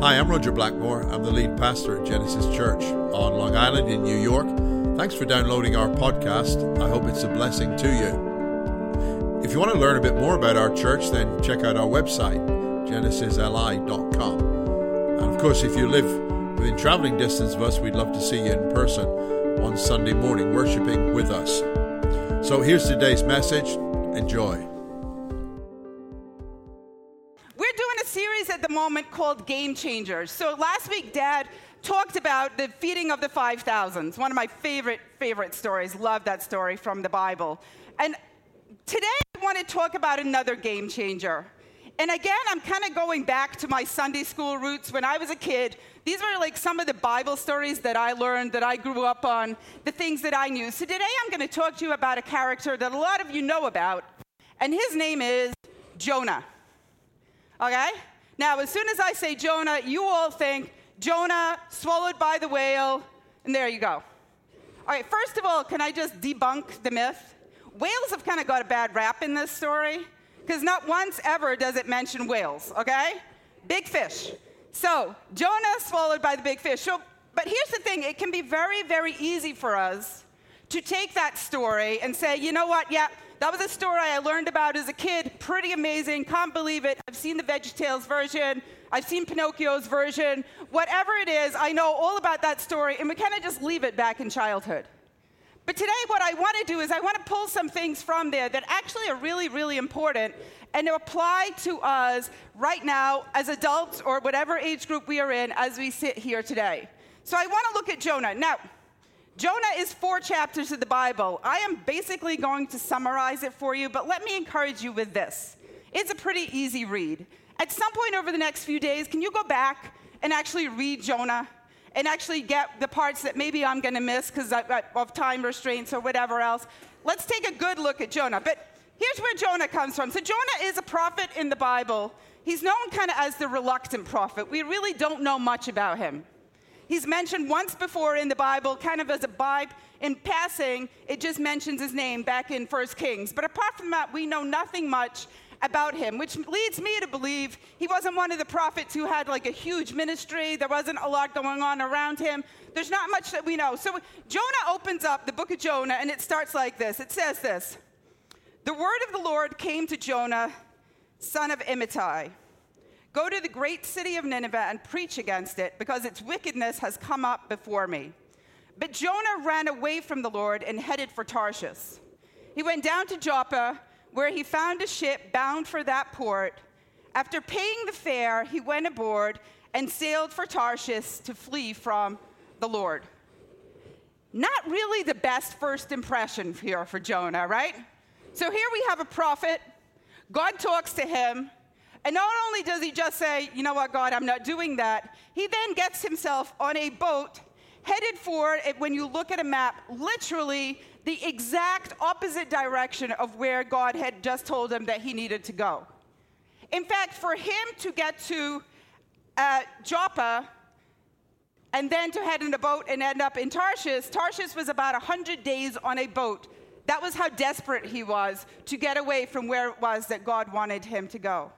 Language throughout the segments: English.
Hi, I'm Roger Blackmore. I'm the lead pastor at Genesis Church on Long Island in New York. Thanks for downloading our podcast. I hope it's a blessing to you. If you want to learn a bit more about our church, then check out our website, genesisli.com. And of course, if you live within traveling distance of us, we'd love to see you in person on Sunday morning, worshiping with us. So here's today's message. Enjoy. Moment called Game Changers. So last week, Dad talked about the feeding of the 5,000. One of my favorite, favorite stories. Love that story from the Bible. And today, I want to talk about another game changer. And again, I'm kind of going back to my Sunday school roots. When I was a kid, these were like some of the Bible stories that I learned, that I grew up on, the things that I knew. So today, I'm going to talk to you about a character that a lot of you know about, and his name is Jonah. Okay? Now, as soon as I say Jonah, you all think Jonah swallowed by the whale, and there you go. All right, first of all, can I just debunk the myth? Whales have kind of got a bad rap in this story because not once ever does it mention whales, okay? Big fish. So, Jonah swallowed by the big fish. So, but here's the thing it can be very, very easy for us to take that story and say, you know what, yeah, that was a story I learned about as a kid. Pretty amazing. Can't believe it. I've seen the VeggieTales version. I've seen Pinocchio's version. Whatever it is, I know all about that story, and we kind of just leave it back in childhood. But today, what I want to do is I want to pull some things from there that actually are really, really important and to apply to us right now as adults or whatever age group we are in as we sit here today. So I want to look at Jonah. Now, Jonah is four chapters of the Bible. I am basically going to summarize it for you, but let me encourage you with this. It's a pretty easy read. At some point over the next few days, can you go back and actually read Jonah and actually get the parts that maybe I'm going to miss because of time restraints or whatever else? Let's take a good look at Jonah. But here's where Jonah comes from. So, Jonah is a prophet in the Bible. He's known kind of as the reluctant prophet. We really don't know much about him. He's mentioned once before in the Bible, kind of as a vibe. In passing, it just mentions his name back in First Kings. But apart from that, we know nothing much about him, which leads me to believe he wasn't one of the prophets who had like a huge ministry. There wasn't a lot going on around him. There's not much that we know. So Jonah opens up the book of Jonah and it starts like this it says this The word of the Lord came to Jonah, son of Amittai. Go to the great city of Nineveh and preach against it, because its wickedness has come up before me. But Jonah ran away from the Lord and headed for Tarshish. He went down to Joppa, where he found a ship bound for that port. After paying the fare, he went aboard and sailed for Tarshish to flee from the Lord. Not really the best first impression here for Jonah, right? So here we have a prophet. God talks to him. And not only does he just say, you know what, God, I'm not doing that, he then gets himself on a boat headed for, when you look at a map, literally the exact opposite direction of where God had just told him that he needed to go. In fact, for him to get to uh, Joppa and then to head in a boat and end up in Tarshish, Tarshish was about 100 days on a boat. That was how desperate he was to get away from where it was that God wanted him to go.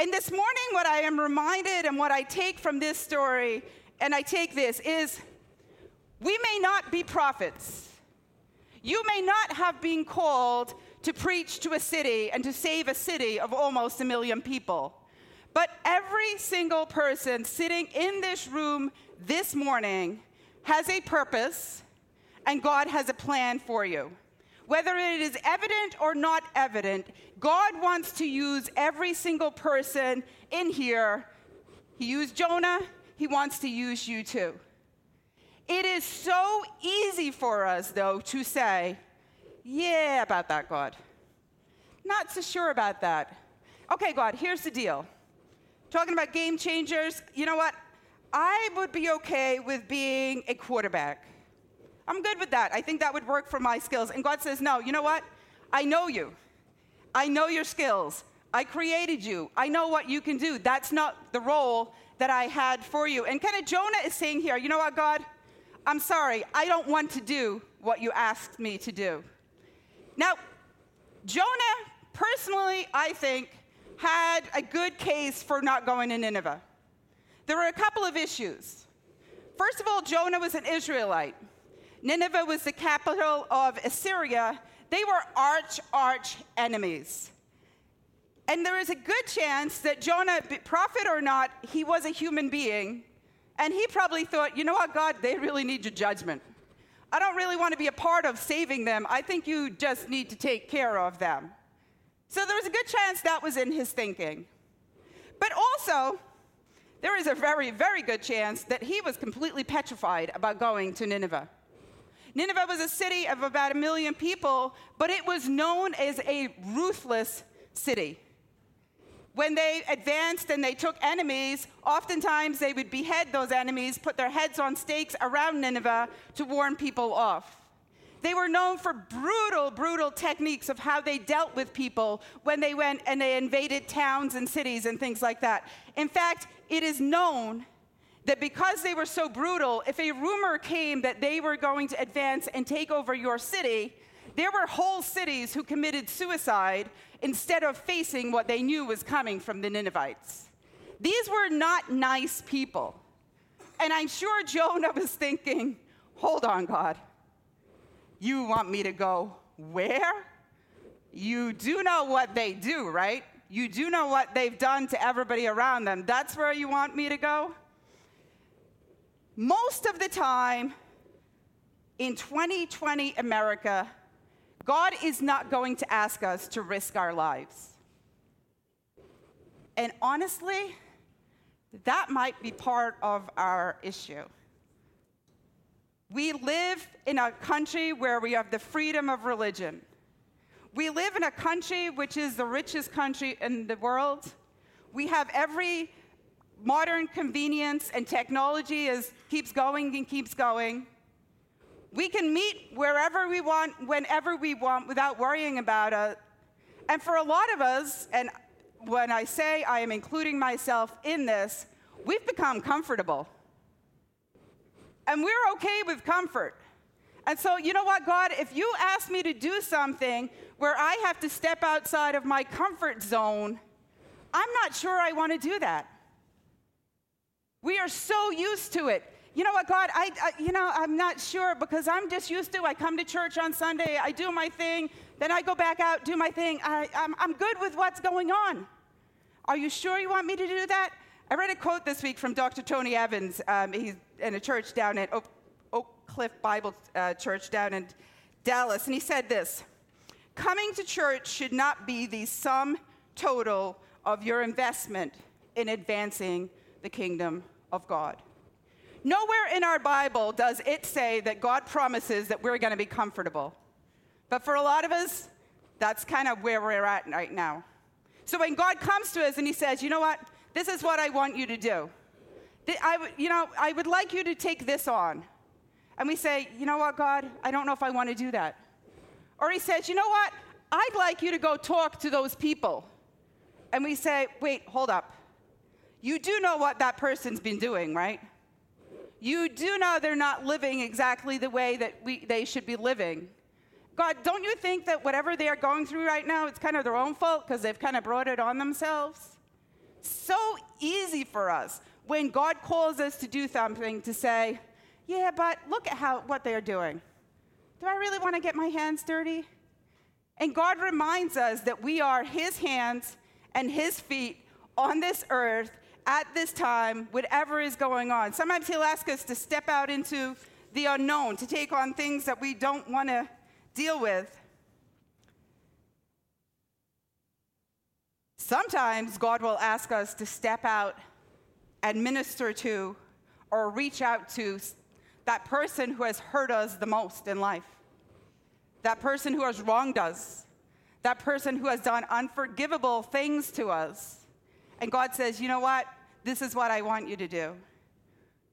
And this morning, what I am reminded and what I take from this story, and I take this, is we may not be prophets. You may not have been called to preach to a city and to save a city of almost a million people. But every single person sitting in this room this morning has a purpose, and God has a plan for you. Whether it is evident or not evident, God wants to use every single person in here. He used Jonah, He wants to use you too. It is so easy for us, though, to say, Yeah, about that, God. Not so sure about that. Okay, God, here's the deal. Talking about game changers, you know what? I would be okay with being a quarterback. I'm good with that. I think that would work for my skills. And God says, No, you know what? I know you. I know your skills. I created you. I know what you can do. That's not the role that I had for you. And kind of Jonah is saying here, you know what, God? I'm sorry. I don't want to do what you asked me to do. Now, Jonah, personally, I think, had a good case for not going to Nineveh. There were a couple of issues. First of all, Jonah was an Israelite. Nineveh was the capital of Assyria. They were arch, arch enemies. And there is a good chance that Jonah, prophet or not, he was a human being. And he probably thought, you know what, God, they really need your judgment. I don't really want to be a part of saving them. I think you just need to take care of them. So there was a good chance that was in his thinking. But also, there is a very, very good chance that he was completely petrified about going to Nineveh. Nineveh was a city of about a million people, but it was known as a ruthless city. When they advanced and they took enemies, oftentimes they would behead those enemies, put their heads on stakes around Nineveh to warn people off. They were known for brutal, brutal techniques of how they dealt with people when they went and they invaded towns and cities and things like that. In fact, it is known that because they were so brutal, if a rumor came that they were going to advance and take over your city, there were whole cities who committed suicide instead of facing what they knew was coming from the Ninevites. These were not nice people. And I'm sure Jonah was thinking, hold on, God. You want me to go where? You do know what they do, right? You do know what they've done to everybody around them. That's where you want me to go? Most of the time in 2020 America, God is not going to ask us to risk our lives. And honestly, that might be part of our issue. We live in a country where we have the freedom of religion. We live in a country which is the richest country in the world. We have every modern convenience and technology is, keeps going and keeps going. We can meet wherever we want, whenever we want, without worrying about it. And for a lot of us, and when I say I am including myself in this, we've become comfortable. And we're okay with comfort. And so, you know what, God, if you ask me to do something where I have to step outside of my comfort zone, I'm not sure I want to do that. We are so used to it. You know what, God, I, I, you know, I'm not sure because I'm just used to I come to church on Sunday, I do my thing, then I go back out, do my thing. I, I'm, I'm good with what's going on. Are you sure you want me to do that? I read a quote this week from Dr. Tony Evans. Um, he's in a church down at Oak, Oak Cliff Bible uh, Church down in Dallas, and he said this Coming to church should not be the sum total of your investment in advancing the kingdom of God. Nowhere in our Bible does it say that God promises that we're going to be comfortable. But for a lot of us, that's kind of where we're at right now. So when God comes to us and He says, you know what? This is what I want you to do. I, you know, I would like you to take this on. And we say, you know what, God, I don't know if I want to do that. Or he says, you know what, I'd like you to go talk to those people. And we say, wait, hold up. You do know what that person's been doing, right? You do know they're not living exactly the way that we, they should be living. God, don't you think that whatever they are going through right now, it's kind of their own fault because they've kind of brought it on themselves? So easy for us when God calls us to do something to say, yeah, but look at how, what they're doing. Do I really want to get my hands dirty? And God reminds us that we are His hands and His feet on this earth at this time, whatever is going on. Sometimes He'll ask us to step out into the unknown, to take on things that we don't want to deal with. Sometimes God will ask us to step out and minister to or reach out to that person who has hurt us the most in life, that person who has wronged us, that person who has done unforgivable things to us. And God says, you know what? This is what I want you to do.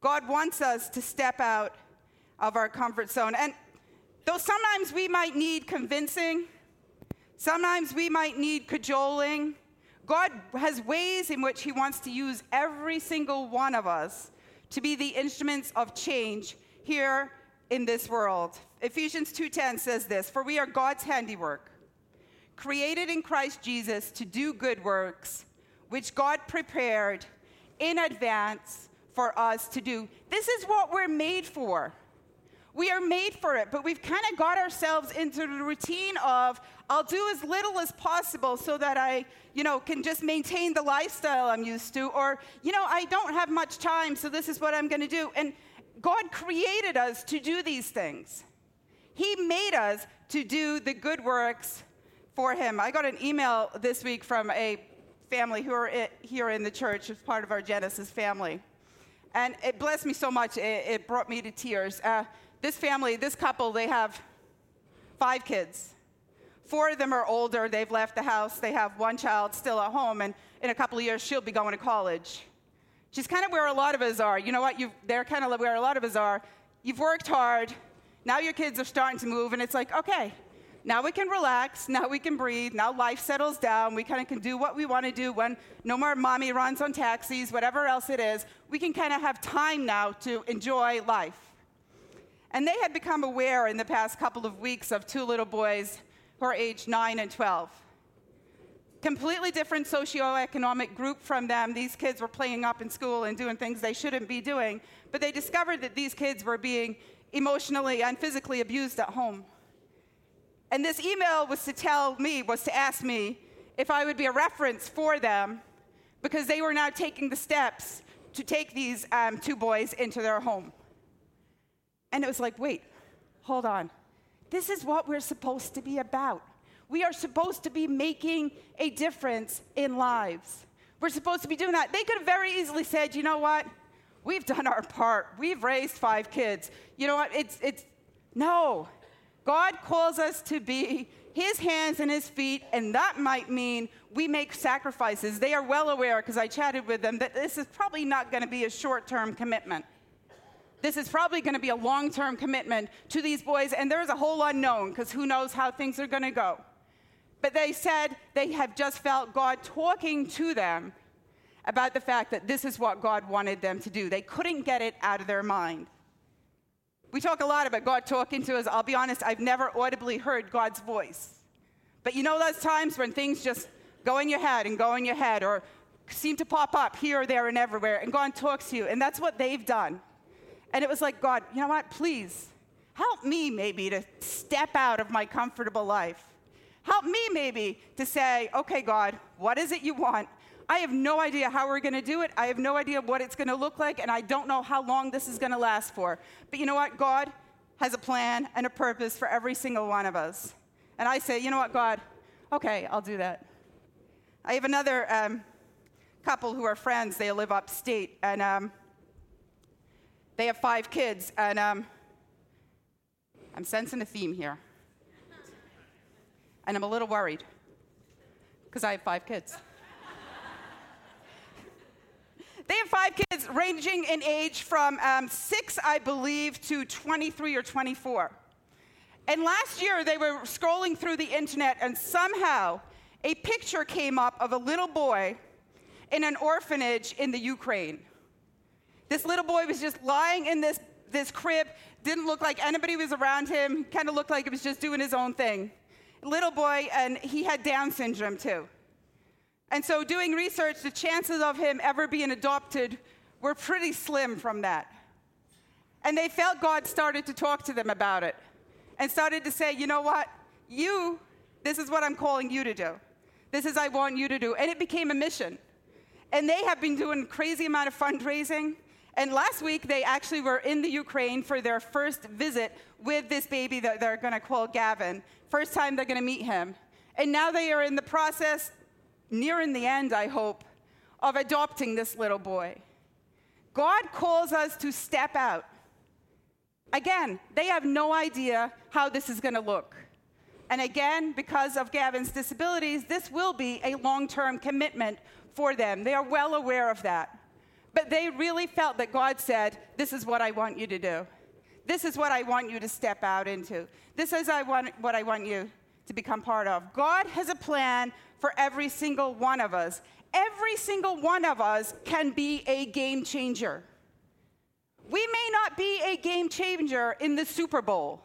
God wants us to step out of our comfort zone. And though sometimes we might need convincing, sometimes we might need cajoling, God has ways in which He wants to use every single one of us to be the instruments of change here in this world. Ephesians 2:10 says this, "For we are God's handiwork, created in Christ Jesus to do good works, which God prepared in advance for us to do. This is what we're made for. We are made for it, but we've kind of got ourselves into the routine of I'll do as little as possible so that I, you know, can just maintain the lifestyle I'm used to or, you know, I don't have much time, so this is what I'm going to do. And God created us to do these things. He made us to do the good works for him. I got an email this week from a family who are here in the church as part of our Genesis family. And it blessed me so much, it, it brought me to tears. Uh, this family, this couple, they have five kids. Four of them are older, they've left the house, they have one child still at home, and in a couple of years, she'll be going to college. She's kind of where a lot of us are. You know what? you they're kind of where a lot of us are. You've worked hard, now your kids are starting to move, and it's like, okay, now we can relax, now we can breathe, now life settles down, we kind of can do what we want to do when no more mommy runs on taxis, whatever else it is. We can kind of have time now to enjoy life. And they had become aware in the past couple of weeks of two little boys who are aged 9 and 12. Completely different socioeconomic group from them. These kids were playing up in school and doing things they shouldn't be doing, but they discovered that these kids were being emotionally and physically abused at home. And this email was to tell me, was to ask me if I would be a reference for them because they were now taking the steps to take these um, two boys into their home. And it was like, wait, hold on. This is what we're supposed to be about. We are supposed to be making a difference in lives. We're supposed to be doing that. They could have very easily said, you know what? We've done our part. We've raised five kids. You know what? It's, it's, no. God calls us to be his hands and his feet, and that might mean we make sacrifices. They are well aware, because I chatted with them, that this is probably not going to be a short term commitment. This is probably going to be a long term commitment to these boys, and there's a whole unknown, because who knows how things are going to go. But they said they have just felt God talking to them about the fact that this is what God wanted them to do. They couldn't get it out of their mind. We talk a lot about God talking to us. I'll be honest, I've never audibly heard God's voice. But you know those times when things just go in your head and go in your head or seem to pop up here, there, and everywhere, and God talks to you. And that's what they've done. And it was like, God, you know what? Please help me maybe to step out of my comfortable life. Help me maybe to say, okay, God, what is it you want? I have no idea how we're going to do it. I have no idea what it's going to look like, and I don't know how long this is going to last for. But you know what? God has a plan and a purpose for every single one of us. And I say, you know what, God? Okay, I'll do that. I have another um, couple who are friends. They live upstate, and um, they have five kids. And um, I'm sensing a theme here. And I'm a little worried because I have five kids. They have five kids ranging in age from um, six, I believe, to 23 or 24. And last year, they were scrolling through the internet, and somehow a picture came up of a little boy in an orphanage in the Ukraine. This little boy was just lying in this, this crib, didn't look like anybody was around him, kind of looked like he was just doing his own thing. Little boy, and he had Down syndrome too. And so, doing research, the chances of him ever being adopted were pretty slim from that. And they felt God started to talk to them about it and started to say, you know what? You, this is what I'm calling you to do. This is I want you to do. And it became a mission. And they have been doing crazy amount of fundraising. And last week, they actually were in the Ukraine for their first visit with this baby that they're going to call Gavin. First time they're going to meet him. And now they are in the process nearing the end, I hope, of adopting this little boy. God calls us to step out. Again, they have no idea how this is going to look. And again, because of Gavin's disabilities, this will be a long term commitment for them. They are well aware of that. But they really felt that God said, This is what I want you to do. This is what I want you to step out into. This is I want, what I want you to become part of. God has a plan for every single one of us. Every single one of us can be a game changer. We may not be a game changer in the Super Bowl,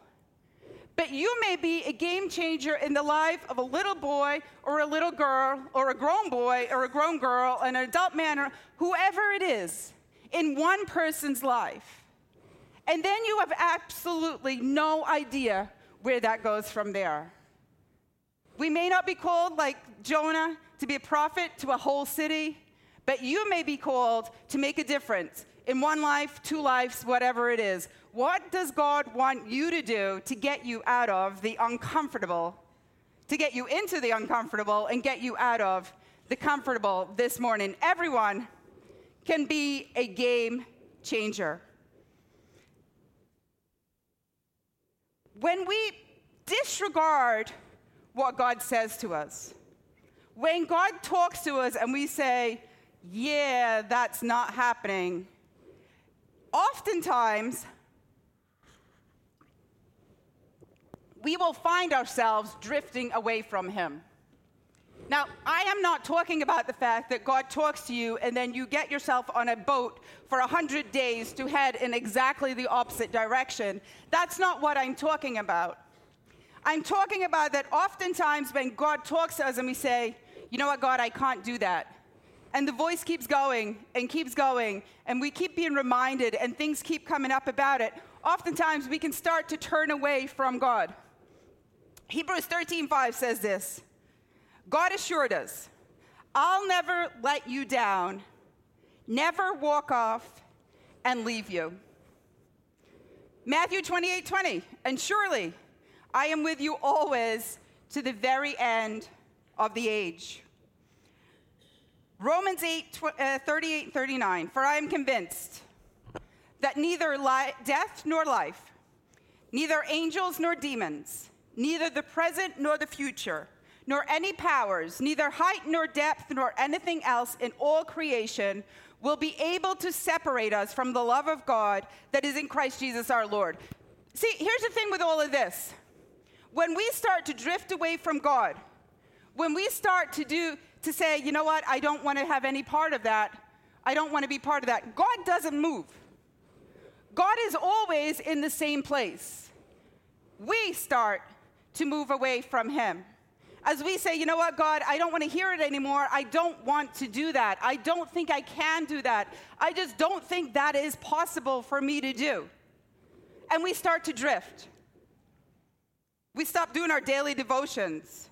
but you may be a game changer in the life of a little boy or a little girl or a grown boy or a grown girl, an adult man, or whoever it is in one person's life. And then you have absolutely no idea where that goes from there. We may not be called, like Jonah, to be a prophet to a whole city, but you may be called to make a difference in one life, two lives, whatever it is. What does God want you to do to get you out of the uncomfortable, to get you into the uncomfortable and get you out of the comfortable this morning? Everyone can be a game changer. When we disregard what God says to us, when God talks to us and we say, Yeah, that's not happening, oftentimes we will find ourselves drifting away from Him. Now, I am not talking about the fact that God talks to you and then you get yourself on a boat for 100 days to head in exactly the opposite direction. That's not what I'm talking about. I'm talking about that oftentimes when God talks to us and we say, you know what, God, I can't do that. And the voice keeps going and keeps going, and we keep being reminded, and things keep coming up about it. Oftentimes, we can start to turn away from God. Hebrews 13:5 says this God assured us, I'll never let you down, never walk off and leave you. Matthew 28 20, and surely I am with you always to the very end of the age. Romans 8, uh, 38 and 39. For I am convinced that neither li- death nor life, neither angels nor demons, neither the present nor the future, nor any powers, neither height nor depth, nor anything else in all creation will be able to separate us from the love of God that is in Christ Jesus our Lord. See, here's the thing with all of this. When we start to drift away from God, when we start to do to say, you know what, I don't want to have any part of that. I don't want to be part of that. God doesn't move. God is always in the same place. We start to move away from Him. As we say, you know what, God, I don't want to hear it anymore. I don't want to do that. I don't think I can do that. I just don't think that is possible for me to do. And we start to drift. We stop doing our daily devotions.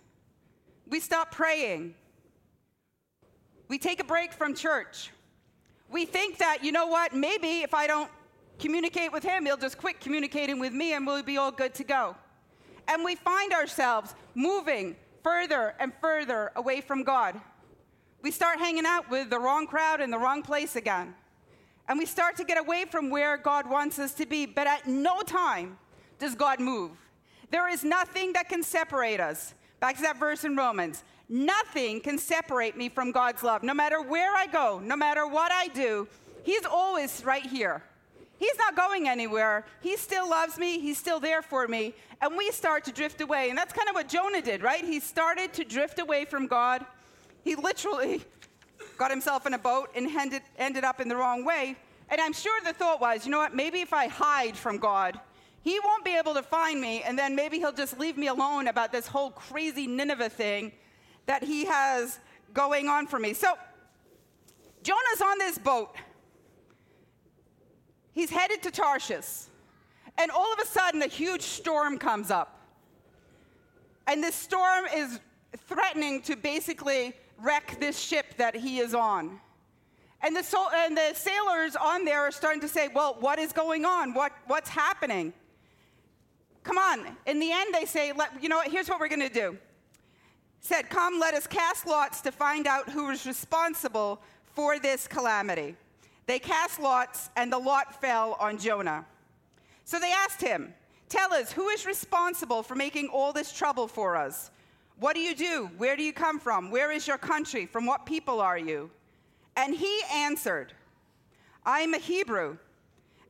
We stop praying. We take a break from church. We think that, you know what, maybe if I don't communicate with him, he'll just quit communicating with me and we'll be all good to go. And we find ourselves moving further and further away from God. We start hanging out with the wrong crowd in the wrong place again. And we start to get away from where God wants us to be. But at no time does God move. There is nothing that can separate us. Back to that verse in Romans. Nothing can separate me from God's love. No matter where I go, no matter what I do, He's always right here. He's not going anywhere. He still loves me. He's still there for me. And we start to drift away. And that's kind of what Jonah did, right? He started to drift away from God. He literally got himself in a boat and ended, ended up in the wrong way. And I'm sure the thought was, you know what? Maybe if I hide from God, he won't be able to find me. And then maybe he'll just leave me alone about this whole crazy Nineveh thing that he has going on for me. So, Jonah's on this boat. He's headed to Tarshish. And all of a sudden, a huge storm comes up. And this storm is threatening to basically wreck this ship that he is on. And the, so, and the sailors on there are starting to say, Well, what is going on? What, what's happening? Come on. In the end, they say, You know what? Here's what we're going to do said, Come, let us cast lots to find out who is responsible for this calamity. They cast lots, and the lot fell on Jonah. So they asked him, Tell us, who is responsible for making all this trouble for us? What do you do? Where do you come from? Where is your country? From what people are you? And he answered, I am a Hebrew,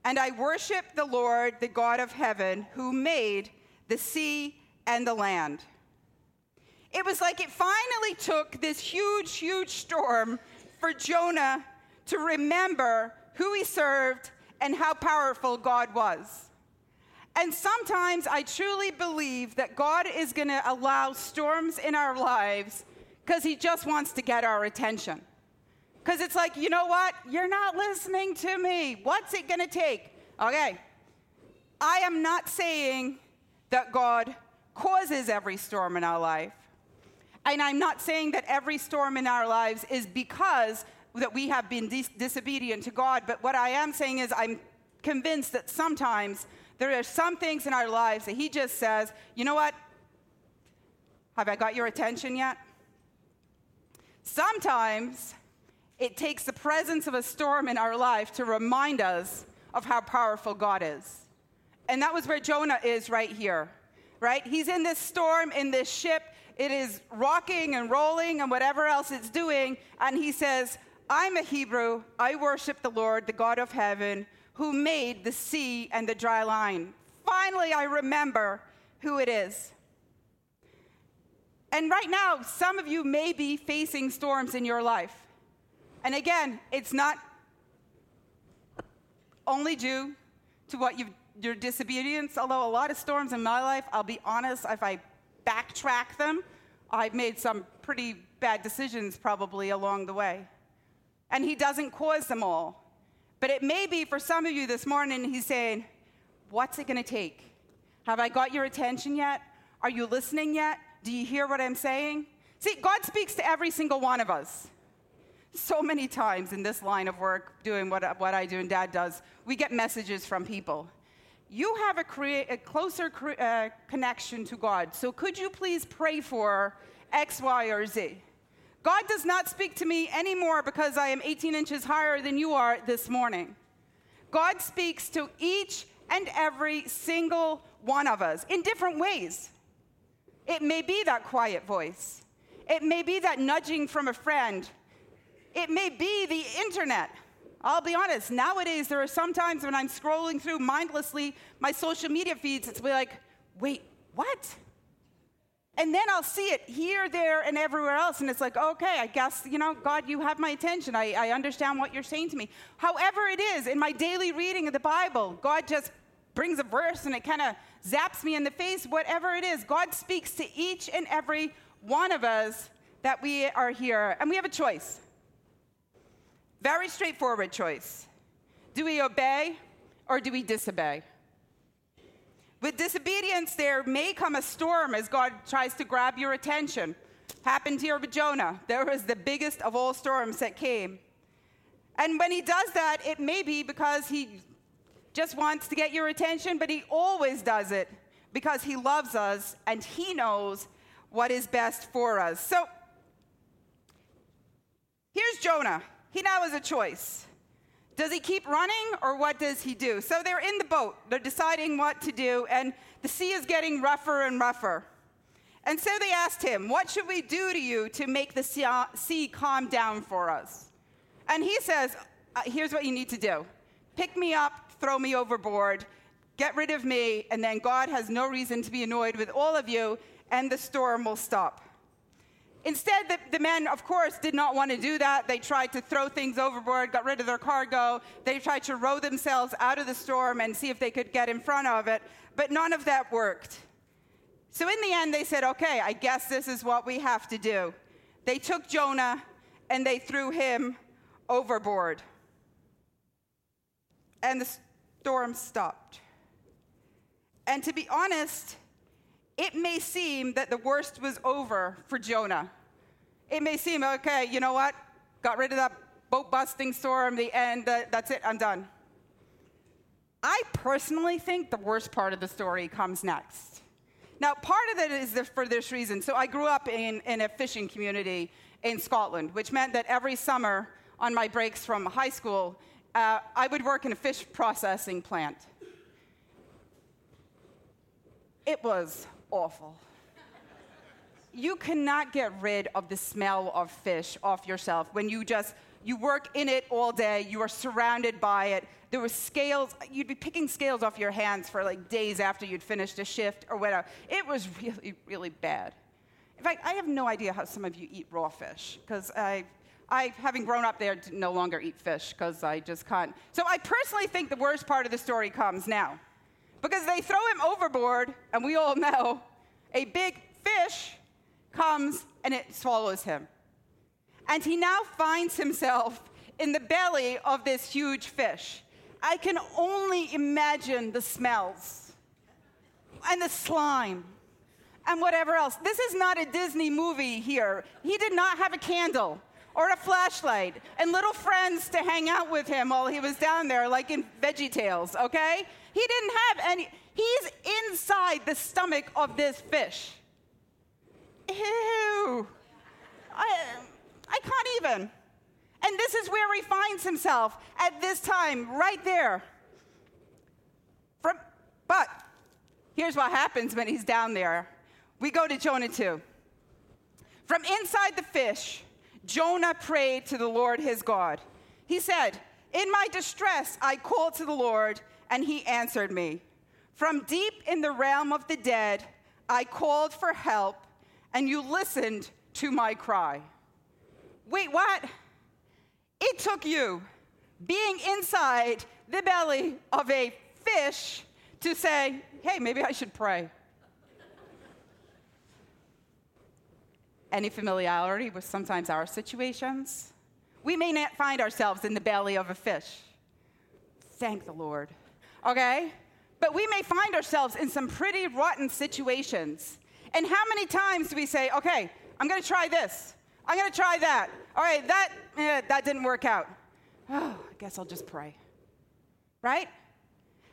and I worship the Lord, the God of heaven, who made the sea and the land. It was like it finally took this huge, huge storm for Jonah to remember who he served and how powerful God was. And sometimes I truly believe that God is going to allow storms in our lives because He just wants to get our attention. Because it's like, you know what? You're not listening to me. What's it going to take? Okay. I am not saying that God causes every storm in our life. And I'm not saying that every storm in our lives is because that we have been dis- disobedient to God, but what I am saying is I'm convinced that sometimes there are some things in our lives that He just says, you know what? Have I got your attention yet? Sometimes it takes the presence of a storm in our life to remind us of how powerful God is. And that was where Jonah is right here, right? He's in this storm, in this ship. It is rocking and rolling and whatever else it's doing. And he says, I'm a Hebrew. I worship the Lord, the God of heaven, who made the sea and the dry line. Finally, I remember who it is. And right now, some of you may be facing storms in your life. And again, it's not only due to what you've, your disobedience, although a lot of storms in my life, I'll be honest, if I backtrack them, I've made some pretty bad decisions probably along the way. And He doesn't cause them all. But it may be for some of you this morning, He's saying, What's it going to take? Have I got your attention yet? Are you listening yet? Do you hear what I'm saying? See, God speaks to every single one of us. So many times in this line of work, doing what, what I do and dad does, we get messages from people. You have a, crea- a closer cre- uh, connection to God, so could you please pray for X, Y, or Z? God does not speak to me anymore because I am 18 inches higher than you are this morning. God speaks to each and every single one of us in different ways. It may be that quiet voice, it may be that nudging from a friend it may be the internet. I'll be honest, nowadays there are some times when I'm scrolling through mindlessly my social media feeds, it's like, wait, what? And then I'll see it here, there, and everywhere else. And it's like, okay, I guess, you know, God, you have my attention. I, I understand what you're saying to me. However, it is, in my daily reading of the Bible, God just brings a verse and it kind of zaps me in the face. Whatever it is, God speaks to each and every one of us that we are here. And we have a choice. Very straightforward choice. Do we obey or do we disobey? With disobedience, there may come a storm as God tries to grab your attention. Happened here with Jonah. There was the biggest of all storms that came. And when he does that, it may be because he just wants to get your attention, but he always does it because he loves us and he knows what is best for us. So here's Jonah. He now has a choice. Does he keep running or what does he do? So they're in the boat, they're deciding what to do, and the sea is getting rougher and rougher. And so they asked him, What should we do to you to make the sea calm down for us? And he says, uh, Here's what you need to do pick me up, throw me overboard, get rid of me, and then God has no reason to be annoyed with all of you, and the storm will stop. Instead, the, the, men, of course, did not want to do that. They tried to throw things overboard, got rid of their cargo. They tried to row themselves out of the storm and see if they could get in front of it, but none of that worked. So, in the end, they said, okay, I guess this is what we have to do. They took Jonah and they threw him overboard. And the storm stopped. And to be honest, it may seem that the worst was over for Jonah. It may seem, okay, you know what? Got rid of that boat busting storm, the end, uh, that's it, I'm done. I personally think the worst part of the story comes next. Now, part of it is for this reason. So, I grew up in, in a fishing community in Scotland, which meant that every summer on my breaks from high school, uh, I would work in a fish processing plant. It was awful. You cannot get rid of the smell of fish off yourself when you just you work in it all day, you are surrounded by it. There were scales, you'd be picking scales off your hands for like days after you'd finished a shift or whatever. It was really, really bad. In fact, I have no idea how some of you eat raw fish because I, I, having grown up there, no longer eat fish because I just can't. So I personally think the worst part of the story comes now. Because they throw him overboard, and we all know a big fish comes and it swallows him. And he now finds himself in the belly of this huge fish. I can only imagine the smells and the slime and whatever else. This is not a Disney movie here. He did not have a candle or a flashlight and little friends to hang out with him while he was down there, like in Veggie Tales, okay? He didn't have any. He's inside the stomach of this fish. Ew. I, I can't even. And this is where he finds himself at this time, right there. From, but here's what happens when he's down there. We go to Jonah 2. From inside the fish, Jonah prayed to the Lord his God. He said, In my distress, I called to the Lord, and he answered me. From deep in the realm of the dead, I called for help, and you listened to my cry. Wait, what? It took you being inside the belly of a fish to say, hey, maybe I should pray. Any familiarity with sometimes our situations? We may not find ourselves in the belly of a fish. Thank the Lord. Okay? But we may find ourselves in some pretty rotten situations. And how many times do we say, okay, I'm to try this. I'm to try that. All right, that, eh, that didn't work out. Oh, I guess I'll just pray. Right?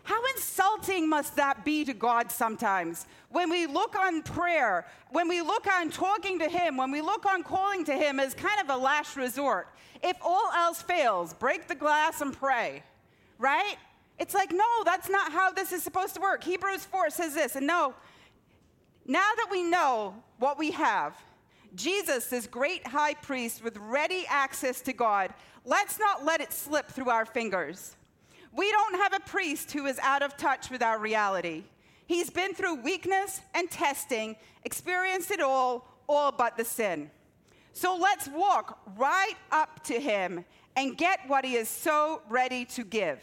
How insulting must that be to God sometimes? When we look on prayer, when we look on talking to Him, when we look on calling to Him as kind of a last resort. If all else fails, break the glass and pray, right? It's like, no, that's not how this is supposed to work. Hebrews 4 says this, and no, now that we know what we have, Jesus, this great high priest with ready access to God, let's not let it slip through our fingers. We don't have a priest who is out of touch with our reality. He's been through weakness and testing, experienced it all, all but the sin. So let's walk right up to him and get what he is so ready to give.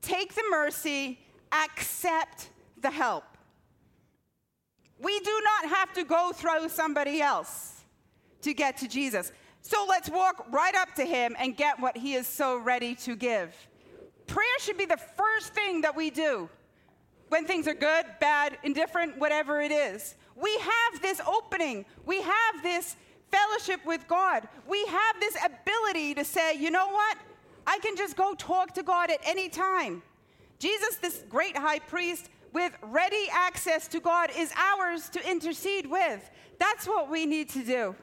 Take the mercy, accept the help. We do not have to go through somebody else to get to Jesus. So let's walk right up to him and get what he is so ready to give. Prayer should be the first thing that we do when things are good, bad, indifferent, whatever it is. We have this opening, we have this fellowship with God, we have this ability to say, you know what? I can just go talk to God at any time. Jesus, this great high priest, with ready access to God is ours to intercede with. That's what we need to do.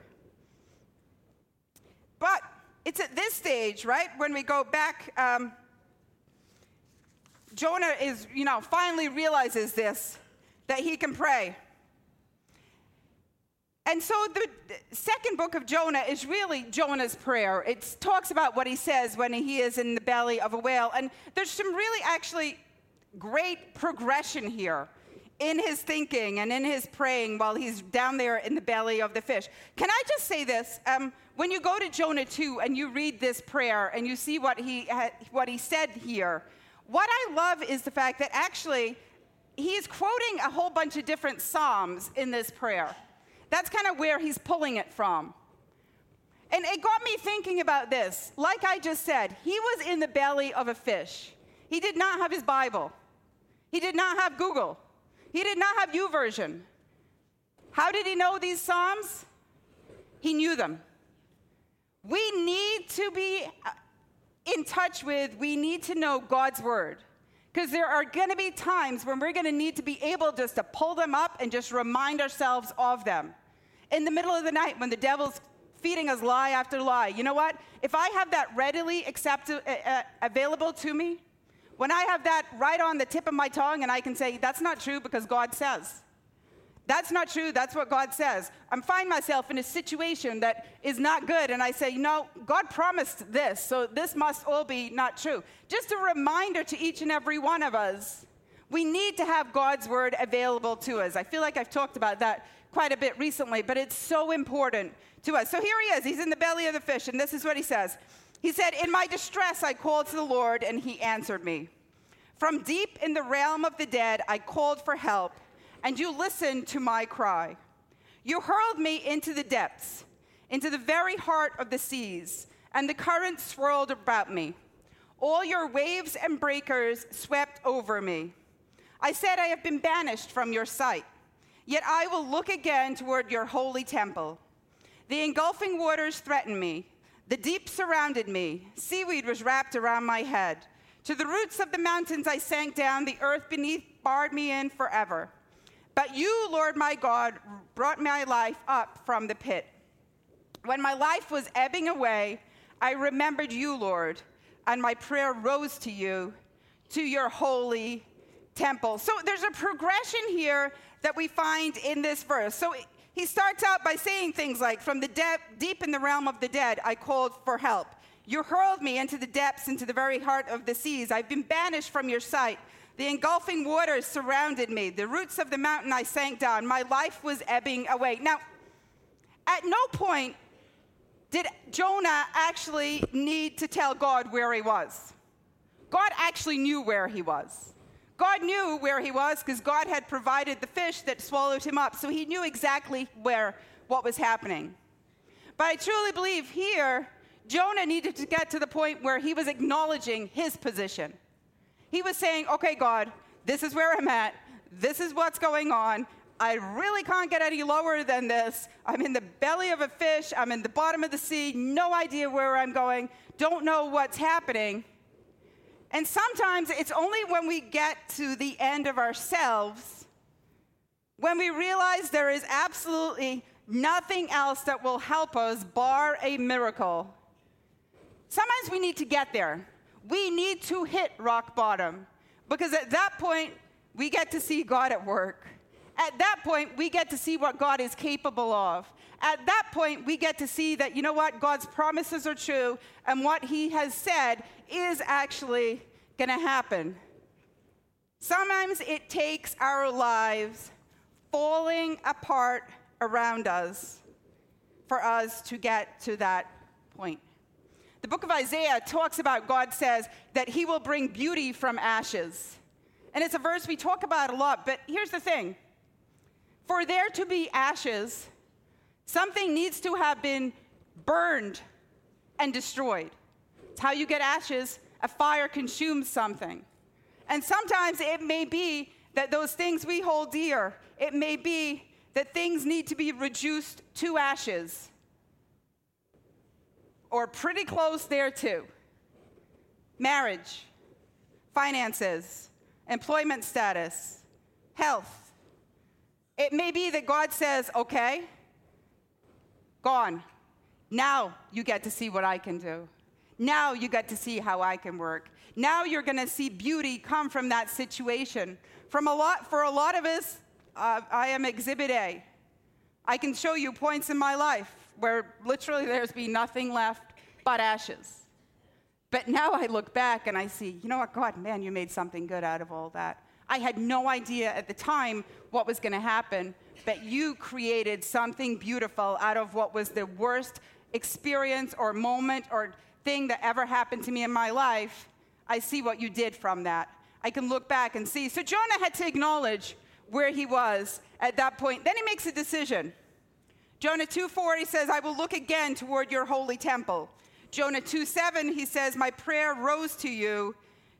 But it's at this stage, right, when we go back. Um, Jonah is, you know, finally realizes this that he can pray. And so the second book of Jonah is really Jonah's prayer. It talks about what he says when he is in the belly of a whale. And there's some really actually great progression here in his thinking and in his praying while he's down there in the belly of the fish. Can I just say this? Um, when you go to Jonah 2 and you read this prayer and you see what he, ha- what he said here, what I love is the fact that actually he's quoting a whole bunch of different Psalms in this prayer. That's kind of where he's pulling it from. And it got me thinking about this. Like I just said, he was in the belly of a fish. He did not have his Bible. He did not have Google. He did not have YouVersion. How did he know these Psalms? He knew them. We need to be in touch with, we need to know God's Word. Because there are going to be times when we're going to need to be able just to pull them up and just remind ourselves of them. In the middle of the night, when the devil's feeding us lie after lie, you know what? If I have that readily accepted, uh, uh, available to me, when I have that right on the tip of my tongue and I can say, that's not true because God says. That's not true. That's what God says. I'm find myself in a situation that is not good, and I say, no, God promised this, so this must all be not true. Just a reminder to each and every one of us we need to have God's word available to us. I feel like I've talked about that quite a bit recently, but it's so important to us. So here he is. He's in the belly of the fish, and this is what he says he said, In my distress, I called to the Lord, and he answered me. From deep in the realm of the dead, I called for help, and you listened to my cry. You hurled me into the depths, into the very heart of the seas, and the currents swirled about me. All your waves and breakers swept over me. I said, I have been banished from your sight, yet I will look again toward your holy temple. The engulfing waters threatened me, the deep surrounded me, seaweed was wrapped around my head. To the roots of the mountains I sank down, the earth beneath barred me in forever. But you, Lord my God, brought my life up from the pit. When my life was ebbing away, I remembered you, Lord, and my prayer rose to you, to your holy temple. So there's a progression here that we find in this verse. So he starts out by saying things like, From the de- deep in the realm of the dead, I called for help. You hurled me into the depths, into the very heart of the seas. I've been banished from your sight. The engulfing waters surrounded me. The roots of the mountain I sank down. My life was ebbing away. Now, at no point did Jonah actually need to tell God where he was. God actually knew where he was. God knew where he was because God had provided the fish that swallowed him up. So he knew exactly where what was happening. But I truly believe here Jonah needed to get to the point where he was acknowledging his position. He was saying, Okay, God, this is where I'm at. This is what's going on. I really can't get any lower than this. I'm in the belly of a fish. I'm in the bottom of the sea. No idea where I'm going. Don't know what's happening. And sometimes it's only when we get to the end of ourselves, when we realize there is absolutely nothing else that will help us bar a miracle, Sometimes we need to get there. We need to hit rock bottom because at that point, we get to see God at work. At that point, we get to see what God is capable of. At that point, we get to see that, you know what, God's promises are true and what He has said is actually going to happen. Sometimes it takes our lives falling apart around us for us to get to that point. The book of Isaiah talks about God says that he will bring beauty from ashes. And it's a verse we talk about a lot, but here's the thing for there to be ashes, something needs to have been burned and destroyed. It's how you get ashes. A fire consumes something. And sometimes it may be that those things we hold dear, it may be that things need to be reduced to ashes or pretty close there too. Marriage, finances, employment status, health. It may be that God says, okay, gone. Now you get to see what I can do. Now you get to see how I can work. Now you're going to see beauty come from that situation. From a lot, for a lot of us, uh, I am exhibit A. I can show you points in my life where literally there's been nothing left but ashes. But now I look back and I see, you know what, God, man, you made something good out of all that. I had no idea at the time what was going to happen, but you created something beautiful out of what was the worst experience or moment or thing that ever happened to me in my life. I see what you did from that. I can look back and see. So Jonah had to acknowledge where he was at that point. Then he makes a decision. Jonah 2:4 he says, "I will look again toward your holy temple." Jonah 2:7 he says, My prayer rose to you,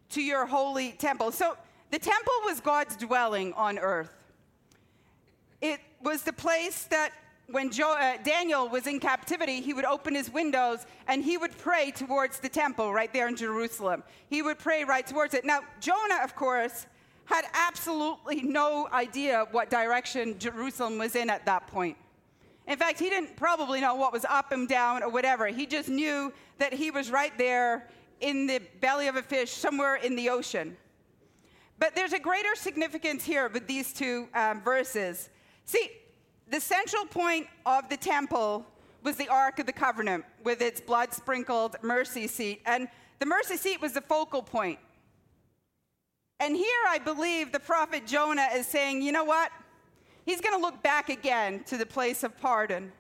to your holy temple. So the temple was God's dwelling on earth. It was the place that when jo- uh, Daniel was in captivity, he would open his windows and he would pray towards the temple right there in Jerusalem. He would pray right towards it. Now, Jonah, of course, had absolutely no idea what direction Jerusalem was in at that point. In fact, he didn't probably know what was up and down or whatever. He just knew that he was right there in the belly of a fish, somewhere in the ocean. But there's a greater significance here with these two um, verses. See, the central point of the temple was the Ark of the Covenant with its blood sprinkled mercy seat. And the mercy seat was the focal point. And here I believe the prophet Jonah is saying, you know what? He's going to look back again to the place of pardon.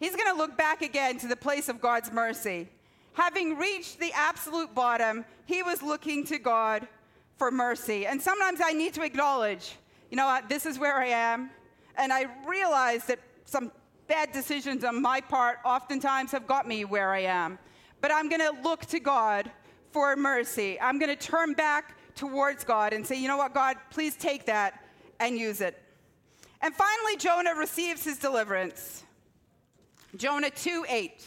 He's going to look back again to the place of God's mercy. Having reached the absolute bottom, he was looking to God for mercy. And sometimes I need to acknowledge, you know what, this is where I am. And I realize that some bad decisions on my part oftentimes have got me where I am. But I'm going to look to God for mercy. I'm going to turn back towards God and say, you know what, God, please take that and use it. And finally, Jonah receives his deliverance. Jonah 2 8.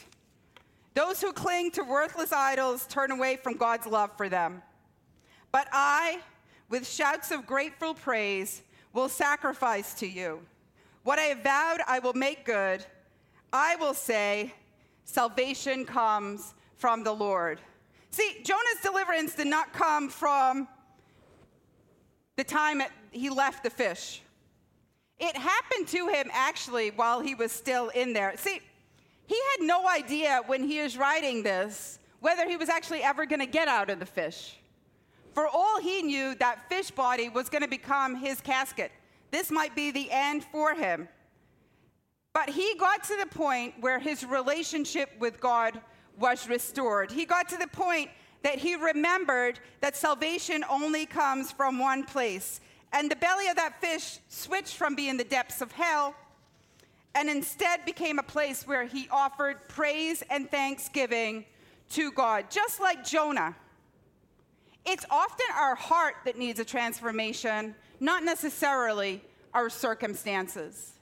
Those who cling to worthless idols turn away from God's love for them. But I, with shouts of grateful praise, will sacrifice to you. What I have vowed, I will make good. I will say, Salvation comes from the Lord. See, Jonah's deliverance did not come from the time he left the fish. It happened to him actually while he was still in there. See, he had no idea when he was writing this whether he was actually ever going to get out of the fish. For all he knew, that fish body was going to become his casket. This might be the end for him. But he got to the point where his relationship with God was restored. He got to the point that he remembered that salvation only comes from one place. And the belly of that fish switched from being the depths of hell and instead became a place where he offered praise and thanksgiving to God, just like Jonah. It's often our heart that needs a transformation, not necessarily our circumstances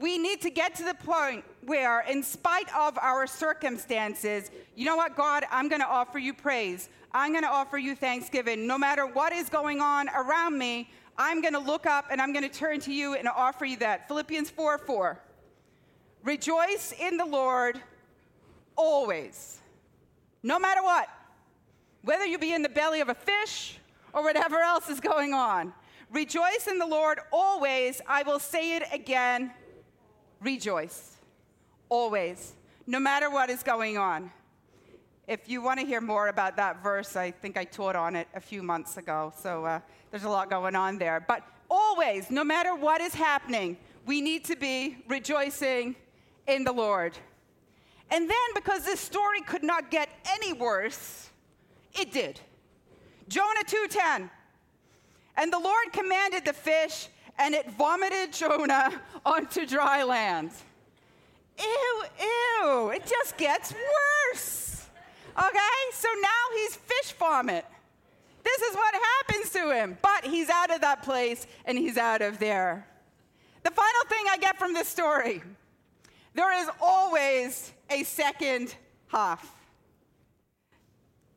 we need to get to the point where, in spite of our circumstances, you know what, God, I'm going to offer you praise. I'm going to offer you thanksgiving. No matter what is going on around me, I'm going to look up and I'm going to turn to you and offer you that. Philippians 4 4. Rejoice in the Lord always, no matter what. Whether you be in the belly of a fish or whatever else is going on. Rejoice in the Lord always. I will say it again rejoice, always, no matter what is going on. If you want to hear more about that verse, I think I taught on it a few months ago, so uh, there's a lot going on there. But always, no matter what is happening, we need to be rejoicing in the Lord. And then, because this story could not get any worse, it did. Jonah 2:10. And the Lord commanded the fish, and it vomited Jonah onto dry land. Ew, ew, it just gets worse. Okay, so now he's fish vomit. This is what happens to him. But he's out of that place and he's out of there. The final thing I get from this story there is always a second half.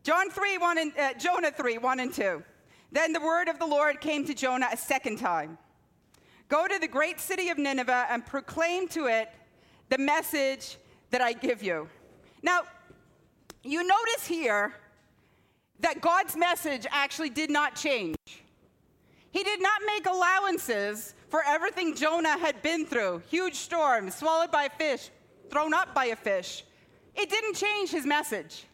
John 3, 1 and, uh, Jonah 3, 1 and 2. Then the word of the Lord came to Jonah a second time Go to the great city of Nineveh and proclaim to it the message that I give you. Now, you notice here that God's message actually did not change. He did not make allowances for everything Jonah had been through huge storms, swallowed by a fish, thrown up by a fish. It didn't change his message.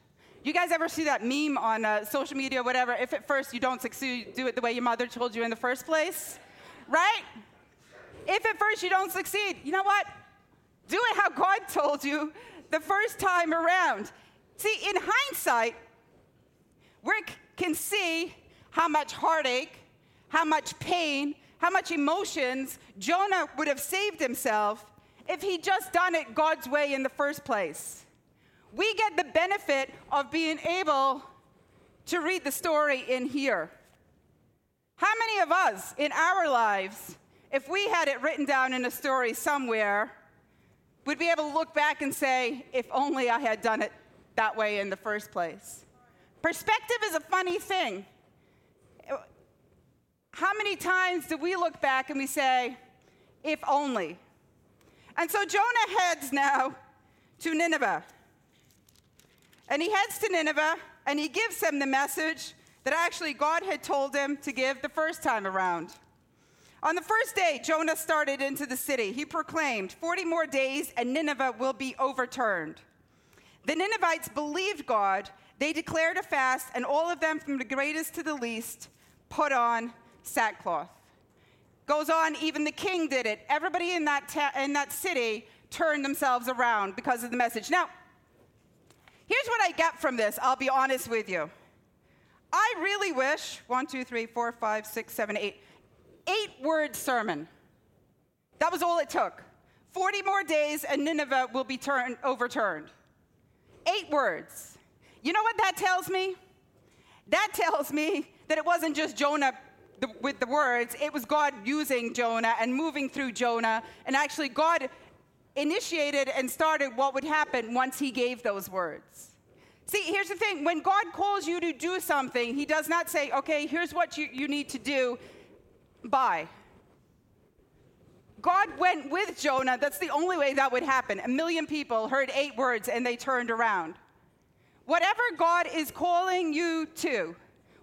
You guys ever see that meme on uh, social media, whatever? If at first you don't succeed, do it the way your mother told you in the first place, right? If at first you don't succeed, you know what? Do it how God told you the first time around. See, in hindsight, we can see how much heartache, how much pain, how much emotions Jonah would have saved himself if he'd just done it God's way in the first place. We get the benefit of being able to read the story in here. How many of us in our lives if we had it written down in a story somewhere, we'd be able to look back and say, if only I had done it that way in the first place. Perspective is a funny thing. How many times do we look back and we say, if only? And so Jonah heads now to Nineveh. And he heads to Nineveh and he gives them the message that actually God had told him to give the first time around. On the first day, Jonah started into the city. He proclaimed, 40 more days and Nineveh will be overturned. The Ninevites believed God. They declared a fast, and all of them, from the greatest to the least, put on sackcloth. Goes on, even the king did it. Everybody in that, ta- in that city turned themselves around because of the message. Now, here's what I get from this, I'll be honest with you. I really wish one, two, three, four, five, six, seven, eight, eight word sermon. That was all it took. 40 more days and Nineveh will be turned, overturned. Eight words. You know what that tells me? That tells me that it wasn't just Jonah the, with the words, it was God using Jonah and moving through Jonah. And actually, God initiated and started what would happen once he gave those words. See, here's the thing when God calls you to do something, he does not say, okay, here's what you, you need to do, bye. God went with Jonah. That's the only way that would happen. A million people heard eight words and they turned around. Whatever God is calling you to,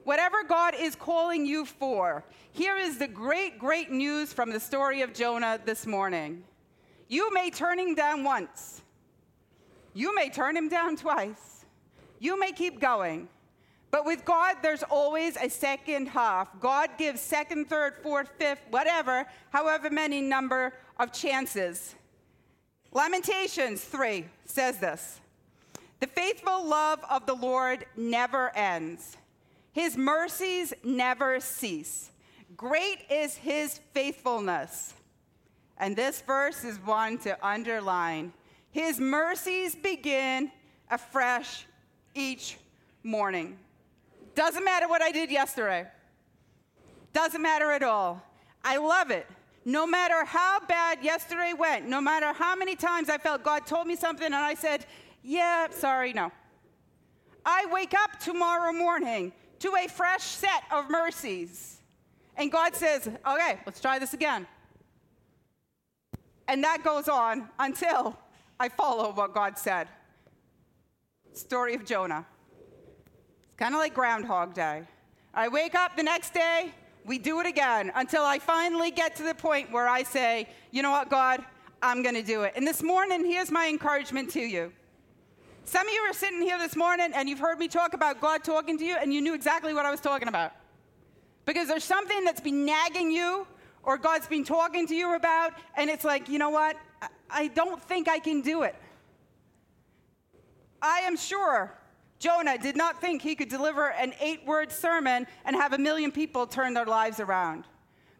whatever God is calling you for, here is the great, great news from the story of Jonah this morning. You may turn him down once, you may turn him down twice, you may keep going. But with God, there's always a second half. God gives second, third, fourth, fifth, whatever, however many number of chances. Lamentations 3 says this The faithful love of the Lord never ends, his mercies never cease. Great is his faithfulness. And this verse is one to underline. His mercies begin afresh each morning. Doesn't matter what I did yesterday. Doesn't matter at all. I love it. No matter how bad yesterday went, no matter how many times I felt God told me something and I said, yeah, sorry, no. I wake up tomorrow morning to a fresh set of mercies. And God says, okay, let's try this again. And that goes on until I follow what God said. Story of Jonah. Kind of like Groundhog Day. I wake up the next day, we do it again until I finally get to the point where I say, you know what, God, I'm going to do it. And this morning, here's my encouragement to you. Some of you are sitting here this morning and you've heard me talk about God talking to you and you knew exactly what I was talking about. Because there's something that's been nagging you or God's been talking to you about, and it's like, you know what? I don't think I can do it. I am sure Jonah did not think he could deliver an eight word sermon and have a million people turn their lives around.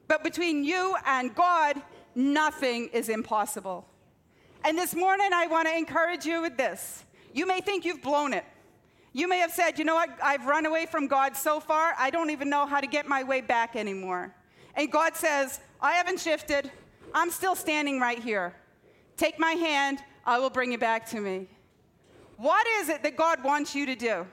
But between you and God, nothing is impossible. And this morning, I want to encourage you with this. You may think you've blown it. You may have said, you know what, I've run away from God so far, I don't even know how to get my way back anymore. And God says, I haven't shifted. I'm still standing right here. Take my hand, I will bring you back to me. What is it that God wants you to do?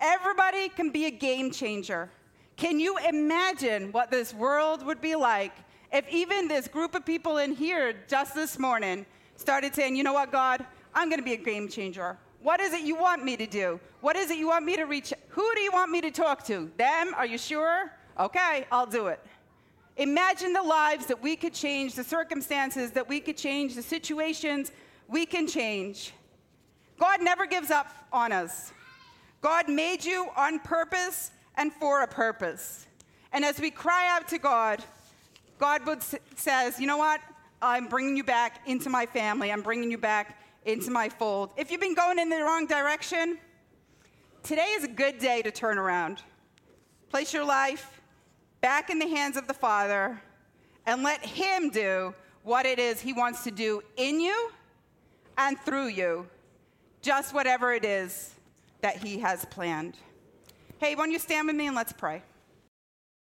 Everybody can be a game changer. Can you imagine what this world would be like if even this group of people in here just this morning started saying, you know what, God, I'm going to be a game changer. What is it you want me to do? What is it you want me to reach? Who do you want me to talk to? Them? Are you sure? Okay, I'll do it. Imagine the lives that we could change, the circumstances that we could change, the situations we can change. God never gives up on us. God made you on purpose and for a purpose. And as we cry out to God, God says, You know what? I'm bringing you back into my family. I'm bringing you back into my fold. If you've been going in the wrong direction, today is a good day to turn around. Place your life back in the hands of the Father and let Him do what it is He wants to do in you and through you just whatever it is that He has planned. Hey, why don't you stand with me and let's pray?